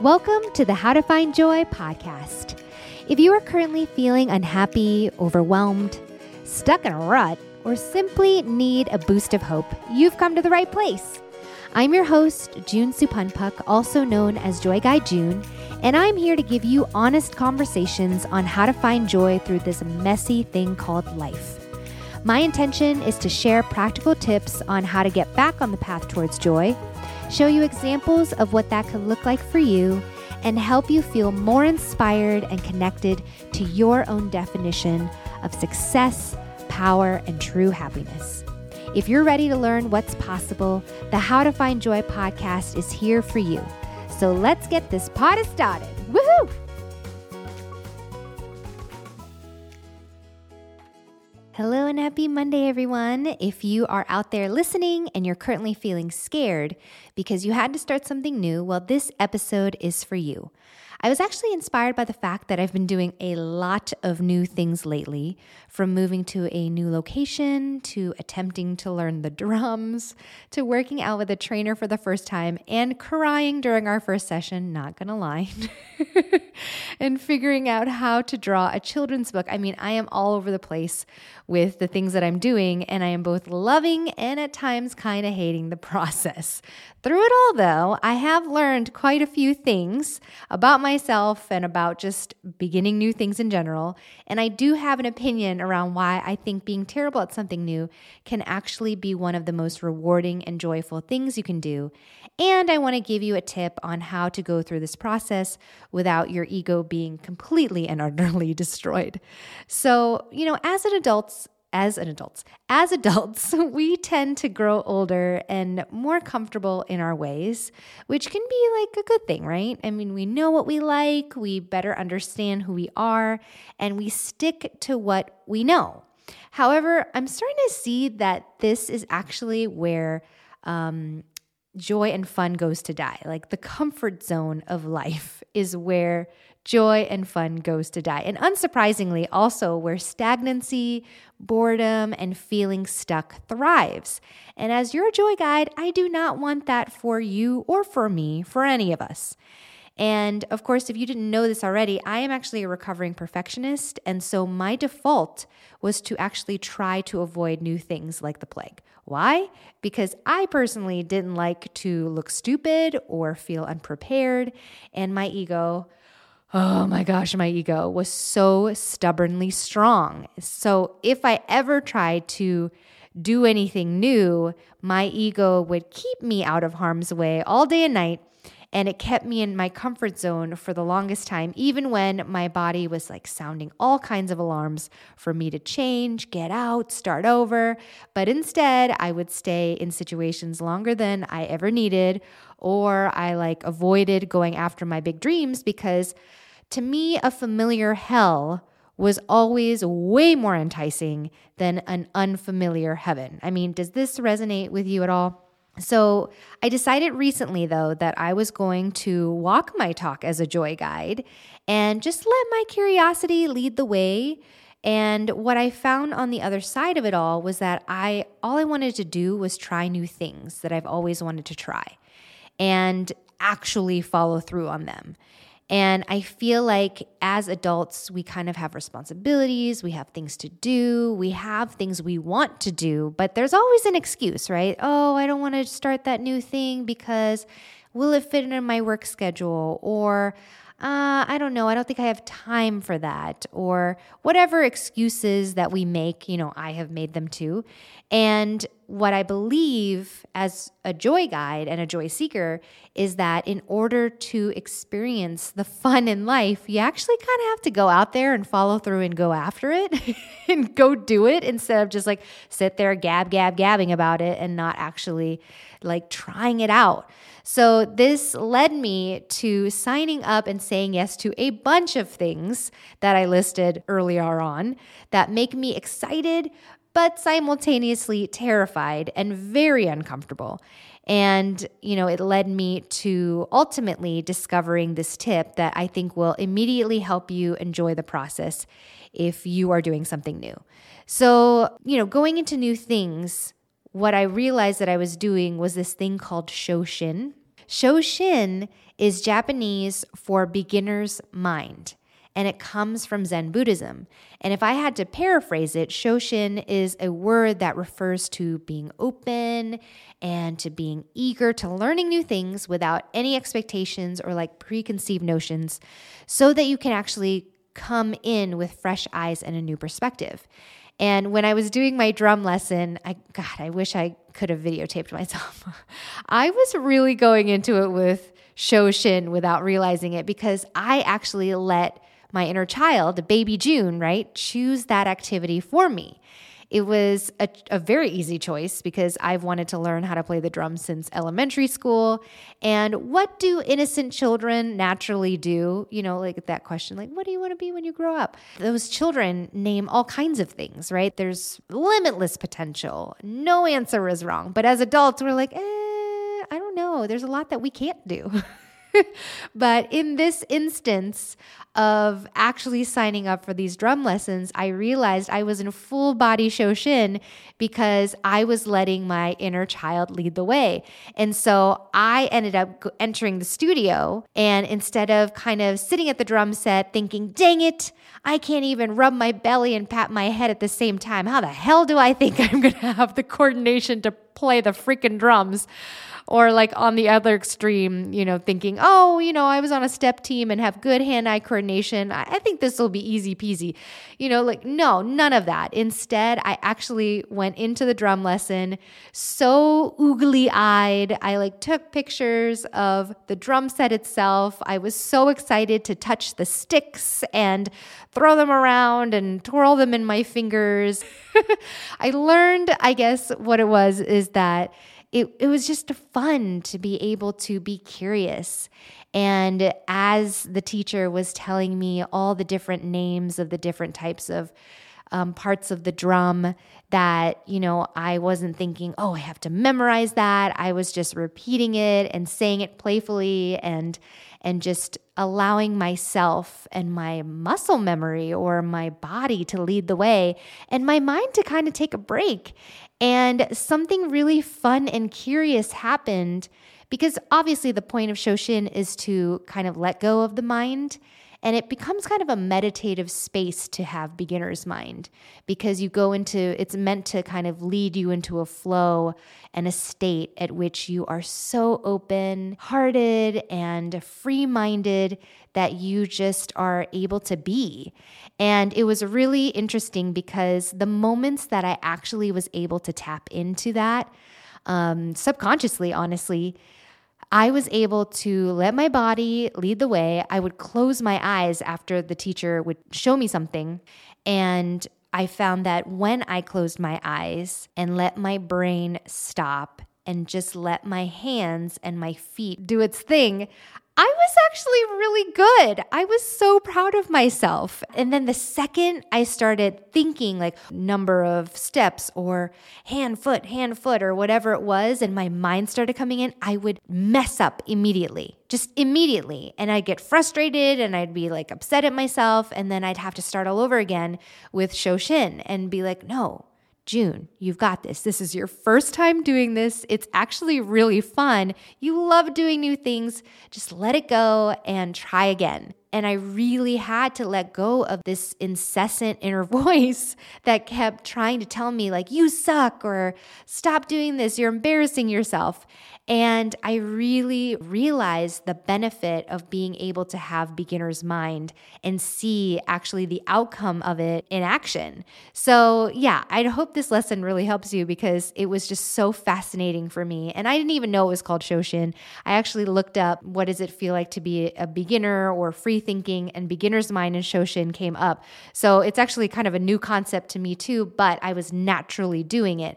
Welcome to the How to Find Joy podcast. If you are currently feeling unhappy, overwhelmed, stuck in a rut, or simply need a boost of hope, you've come to the right place. I'm your host, June Supanpak, also known as Joy Guide June, and I'm here to give you honest conversations on how to find joy through this messy thing called life. My intention is to share practical tips on how to get back on the path towards joy, show you examples of what that could look like for you, and help you feel more inspired and connected to your own definition of success, power, and true happiness. If you're ready to learn what's possible, the How to Find Joy podcast is here for you. So let's get this party started. Woohoo! Hello and happy Monday, everyone. If you are out there listening and you're currently feeling scared because you had to start something new, well, this episode is for you. I was actually inspired by the fact that I've been doing a lot of new things lately, from moving to a new location, to attempting to learn the drums, to working out with a trainer for the first time, and crying during our first session, not gonna lie, and figuring out how to draw a children's book. I mean, I am all over the place with the things that I'm doing, and I am both loving and at times kind of hating the process. Through it all, though, I have learned quite a few things about myself and about just beginning new things in general. And I do have an opinion around why I think being terrible at something new can actually be one of the most rewarding and joyful things you can do. And I want to give you a tip on how to go through this process without your ego being completely and utterly destroyed. So, you know, as an adult, as an adults. As adults, we tend to grow older and more comfortable in our ways, which can be like a good thing, right? I mean, we know what we like, we better understand who we are, and we stick to what we know. However, I'm starting to see that this is actually where um, joy and fun goes to die. Like the comfort zone of life is where joy and fun goes to die. And unsurprisingly, also where stagnancy, boredom, and feeling stuck thrives. And as your joy guide, I do not want that for you or for me, for any of us. And of course, if you didn't know this already, I am actually a recovering perfectionist. And so my default was to actually try to avoid new things like the plague. Why? Because I personally didn't like to look stupid or feel unprepared. And my ego, oh my gosh, my ego was so stubbornly strong. So if I ever tried to do anything new, my ego would keep me out of harm's way all day and night and it kept me in my comfort zone for the longest time, even when my body was like sounding all kinds of alarms for me to change, get out, start over. But instead, I would stay in situations longer than I ever needed, or I like avoided going after my big dreams because to me, a familiar hell was always way more enticing than an unfamiliar heaven. I mean, does this resonate with you at all? So, I decided recently, though, that I was going to walk my talk as a joy guide and just let my curiosity lead the way. And what I found on the other side of it all was that I all I wanted to do was try new things that I've always wanted to try and actually follow through on them. And I feel like as adults, we kind of have responsibilities, we have things to do, we have things we want to do, but there's always an excuse, right? Oh, I don't want to start that new thing because will it fit in my work schedule? Or uh, I don't know, I don't think I have time for that, or whatever excuses that we make, you know, I have made them too. And what I believe as a joy guide and a joy seeker is that in order to experience the fun in life, you actually kind of have to go out there and follow through and go after it and go do it instead of just like sit there, gab, gab, gabbing about it and not actually like trying it out. So, this led me to signing up and saying yes to a bunch of things that I listed earlier on that make me excited, but simultaneously terrified and very uncomfortable. And, you know, it led me to ultimately discovering this tip that I think will immediately help you enjoy the process if you are doing something new. So, you know, going into new things what I realized that I was doing was this thing called Shoshin. Shoshin is Japanese for beginner's mind and it comes from Zen Buddhism. And if I had to paraphrase it, Shoshin is a word that refers to being open and to being eager to learning new things without any expectations or like preconceived notions so that you can actually come in with fresh eyes and a new perspective. And when I was doing my drum lesson, I God, I wish I could have videotaped myself. I was really going into it with Shoshin without realizing it because I actually let my inner child, baby June, right, choose that activity for me. It was a, a, very easy choice because I've wanted to learn how to play the drums since elementary school. And what do innocent children naturally do? You know, like that question, like, what do you want to be when you grow up? Those children name all kinds of things, right? There's limitless potential. No answer is wrong. But as adults, we're like, eh, I don't know. There's a lot that we can't do. but in this instance of actually signing up for these drum lessons, I realized I was in full body Shoshin because I was letting my inner child lead the way. And so I ended up entering the studio and instead of kind of sitting at the drum set thinking, dang it, I can't even rub my belly and pat my head at the same time. How the hell do I think I'm going to have the coordination to play the freaking drums? Or like on the other extreme, you know, thinking, oh, you know, I was on a step team and have good hand eye coordination. I, I think this will be easy peasy. You know, like, no, none of that. Instead, I actually went into the drum lesson so oogly eyed. I like took pictures of the drum set itself. I was so excited to touch the sticks and throw them around and twirl them in my fingers. I learned, I guess, what it was is that it, it was just fun to be able to be curious. And as the teacher was telling me all the different names of the different types of um, parts of the drum that, you know, I wasn't thinking, oh, I have to memorize that. I was just repeating it and saying it playfully and and just allowing myself and my muscle memory or my body to lead the way and my mind to kind of take a break. And something really fun and curious happened because obviously the point of Shoshin is to kind of let go of the mind and it becomes kind of a meditative space to have beginner's mind because you go into it's meant to kind of lead you into a flow and a state at which you are so open hearted and free minded that you just are able to be. And it was really interesting because the moments that I actually was able to tap into that um, subconsciously, honestly, I was able to let my body lead the way. I would close my eyes after the teacher would show me something. And I found that when I closed my eyes and let my brain stop and just let my hands and my feet do its thing, was actually really good. I was so proud of myself. And then the second I started thinking like number of steps or hand, foot, hand, foot, or whatever it was, and my mind started coming in, I would mess up immediately, just immediately. And I'd get frustrated and I'd be like upset at myself. And then I'd have to start all over again with Shoshin and be like, no, June, you've got this. This is your first time doing this. It's actually really fun. You love doing new things. Just let it go and try again. And I really had to let go of this incessant inner voice that kept trying to tell me, like, you suck, or stop doing this, you're embarrassing yourself. And I really realized the benefit of being able to have beginner's mind and see actually the outcome of it in action. So, yeah, I hope this lesson really helps you because it was just so fascinating for me. And I didn't even know it was called Shoshin. I actually looked up what does it feel like to be a beginner or free thinking, and beginner's mind and Shoshin came up. So, it's actually kind of a new concept to me too, but I was naturally doing it.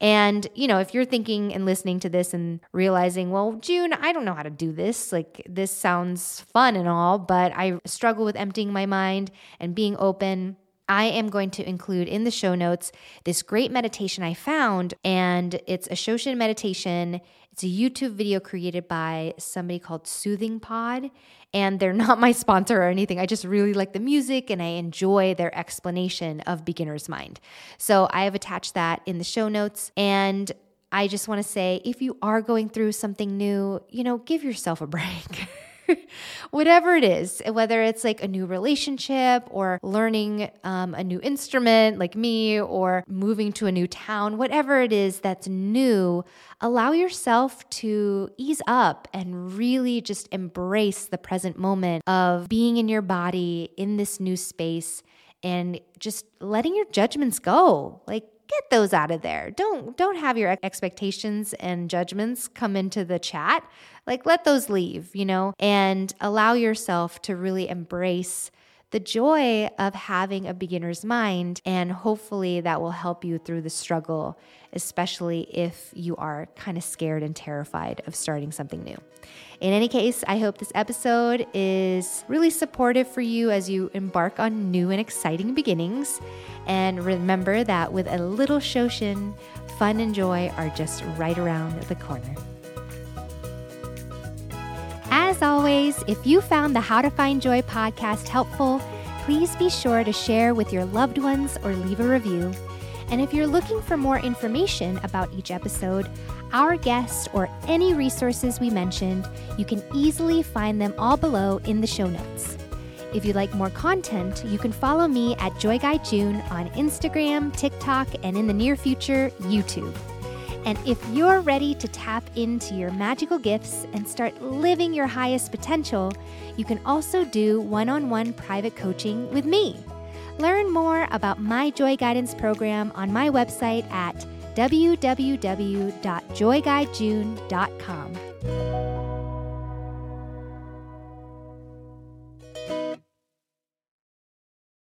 And, you know, if you're thinking and listening to this and realizing, well, June, I don't know how to do this. Like, this sounds fun and all, but I struggle with emptying my mind and being open. I am going to include in the show notes this great meditation I found, and it's a Shoshin meditation. It's a YouTube video created by somebody called Soothing Pod, and they're not my sponsor or anything. I just really like the music and I enjoy their explanation of beginner's mind. So I have attached that in the show notes, and I just want to say if you are going through something new, you know, give yourself a break. whatever it is, whether it's like a new relationship or learning um, a new instrument like me or moving to a new town, whatever it is that's new, allow yourself to ease up and really just embrace the present moment of being in your body in this new space and just letting your judgments go. Like, get those out of there. Don't don't have your expectations and judgments come into the chat. Like let those leave, you know, and allow yourself to really embrace the joy of having a beginner's mind. And hopefully that will help you through the struggle, especially if you are kind of scared and terrified of starting something new. In any case, I hope this episode is really supportive for you as you embark on new and exciting beginnings. And remember that with a little Shoshin, fun and joy are just right around the corner. As always, if you found the How to Find Joy podcast helpful, please be sure to share with your loved ones or leave a review. And if you're looking for more information about each episode, our guests, or any resources we mentioned, you can easily find them all below in the show notes. If you'd like more content, you can follow me at Joy Guide June on Instagram, TikTok, and in the near future, YouTube. And if you're ready to tap into your magical gifts and start living your highest potential, you can also do one on one private coaching with me. Learn more about my Joy Guidance program on my website at www.joyguidejune.com.